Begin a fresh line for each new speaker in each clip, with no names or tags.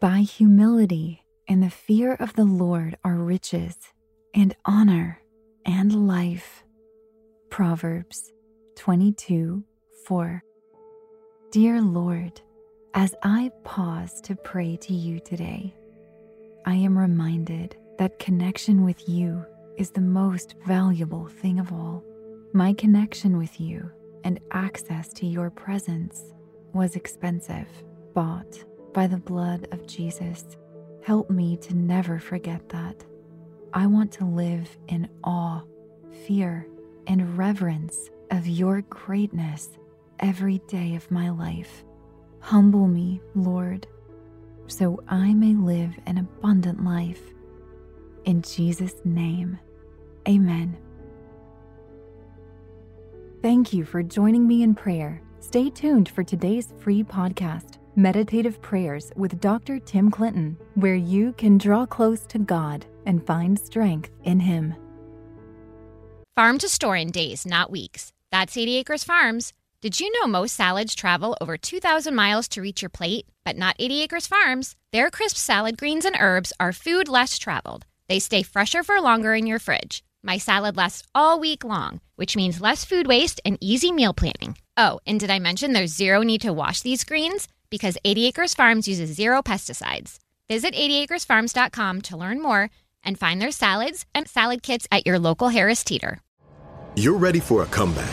By humility and the fear of the Lord are riches, and honor, and life. Proverbs 22 4. Dear Lord, as I pause to pray to you today, I am reminded that connection with you is the most valuable thing of all. My connection with you and access to your presence was expensive, bought by the blood of Jesus. Help me to never forget that. I want to live in awe, fear, and reverence of your greatness every day of my life. Humble me, Lord, so I may live an abundant life. In Jesus' name, amen. Thank you for joining me in prayer. Stay tuned for today's free podcast, Meditative Prayers with Dr. Tim Clinton, where you can draw close to God and find strength in Him.
Farm to store in days, not weeks. That's 80 Acres Farms. Did you know most salads travel over 2,000 miles to reach your plate? But not 80 Acres Farms. Their crisp salad greens and herbs are food less traveled. They stay fresher for longer in your fridge. My salad lasts all week long, which means less food waste and easy meal planning. Oh, and did I mention there's zero need to wash these greens? Because 80 Acres Farms uses zero pesticides. Visit 80acresfarms.com to learn more and find their salads and salad kits at your local Harris Teeter.
You're ready for a comeback.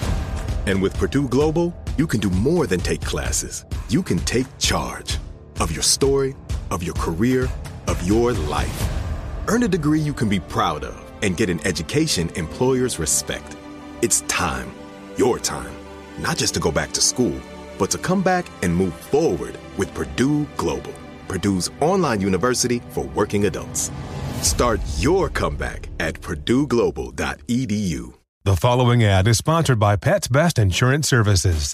And with Purdue Global, you can do more than take classes. You can take charge of your story, of your career, of your life. Earn a degree you can be proud of and get an education employers respect. It's time, your time, not just to go back to school, but to come back and move forward with Purdue Global, Purdue's online university for working adults. Start your comeback at purdueglobal.edu.
The following ad is sponsored by Pets Best Insurance Services.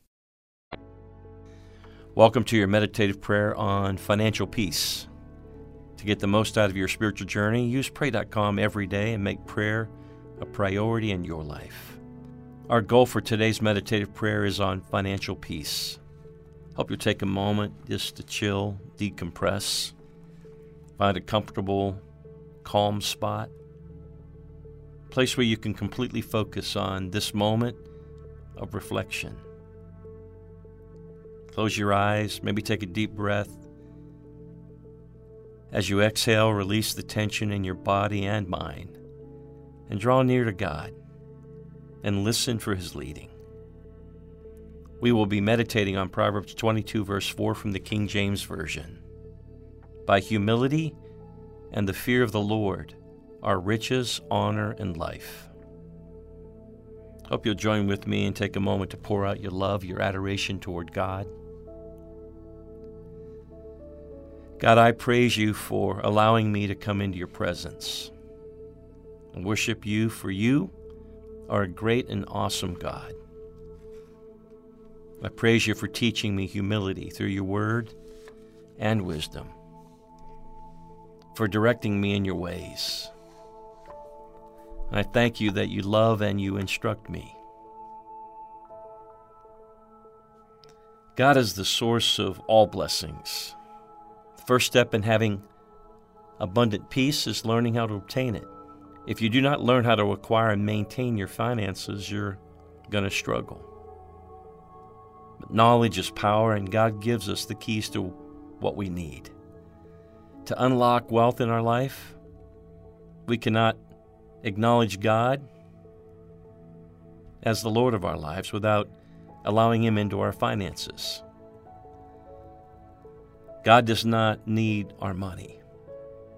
Welcome to your meditative prayer on financial peace. To get the most out of your spiritual journey, use pray.com every day and make prayer a priority in your life. Our goal for today's meditative prayer is on financial peace. Help you take a moment just to chill, decompress, find a comfortable, calm spot, place where you can completely focus on this moment of reflection. Close your eyes, maybe take a deep breath. As you exhale, release the tension in your body and mind, and draw near to God and listen for His leading. We will be meditating on Proverbs 22, verse 4 from the King James Version. By humility and the fear of the Lord are riches, honor, and life. Hope you'll join with me and take a moment to pour out your love, your adoration toward God. God, I praise you for allowing me to come into your presence and worship you, for you are a great and awesome God. I praise you for teaching me humility through your word and wisdom, for directing me in your ways. I thank you that you love and you instruct me. God is the source of all blessings. First step in having abundant peace is learning how to obtain it. If you do not learn how to acquire and maintain your finances, you're going to struggle. But knowledge is power, and God gives us the keys to what we need. To unlock wealth in our life, we cannot acknowledge God as the Lord of our lives without allowing Him into our finances. God does not need our money.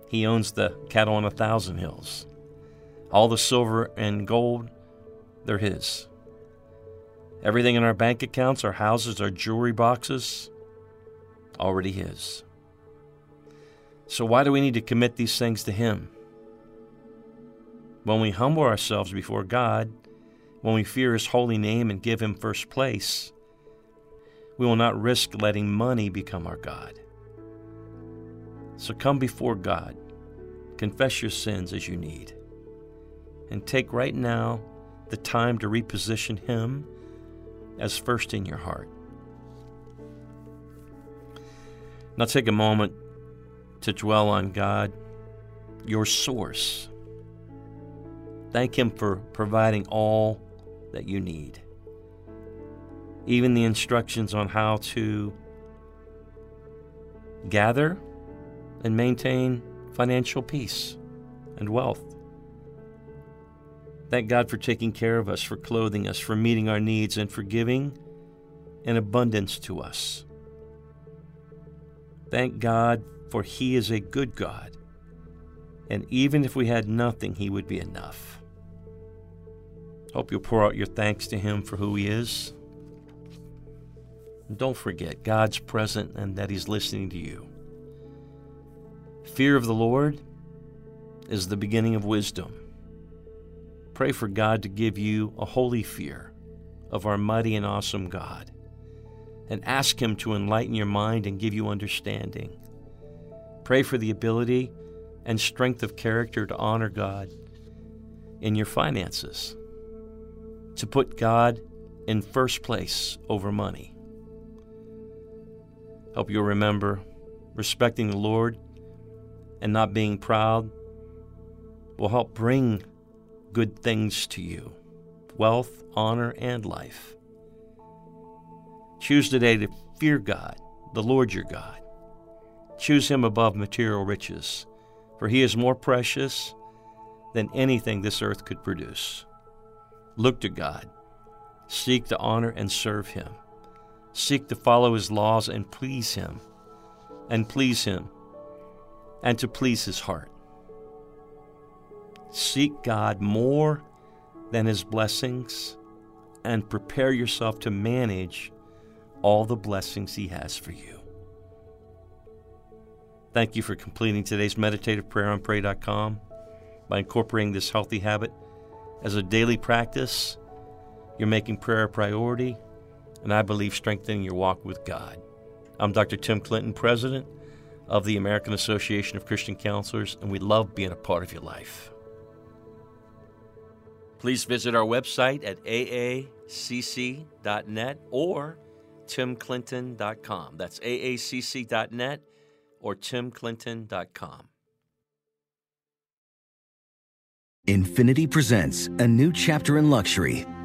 He owns the cattle on a thousand hills. All the silver and gold, they're His. Everything in our bank accounts, our houses, our jewelry boxes, already His. So, why do we need to commit these things to Him? When we humble ourselves before God, when we fear His holy name and give Him first place, we will not risk letting money become our God. So come before God, confess your sins as you need, and take right now the time to reposition Him as first in your heart. Now take a moment to dwell on God, your source. Thank Him for providing all that you need, even the instructions on how to gather and maintain financial peace and wealth. Thank God for taking care of us, for clothing us, for meeting our needs, and for giving an abundance to us. Thank God for He is a good God, and even if we had nothing, He would be enough. Hope you'll pour out your thanks to Him for who He is. And don't forget, God's present and that He's listening to you. Fear of the Lord is the beginning of wisdom. Pray for God to give you a holy fear of our mighty and awesome God. And ask Him to enlighten your mind and give you understanding. Pray for the ability and strength of character to honor God in your finances, to put God in first place over money. Hope you'll remember respecting the Lord and not being proud will help bring good things to you wealth, honor, and life. Choose today to fear God, the Lord your God. Choose Him above material riches, for He is more precious than anything this earth could produce. Look to God. Seek to honor and serve Him. Seek to follow His laws and please Him. And please Him and to please His heart. Seek God more than His blessings and prepare yourself to manage all the blessings He has for you. Thank you for completing today's meditative prayer on pray.com. By incorporating this healthy habit as a daily practice, you're making prayer a priority, and I believe strengthening your walk with God. I'm Dr. Tim Clinton, President of the American Association of Christian Counselors, and we love being a part of your life. Please visit our website at aacc.net or timclinton.com. That's aacc.net or timclinton.com.
Infiniti presents a new chapter in luxury,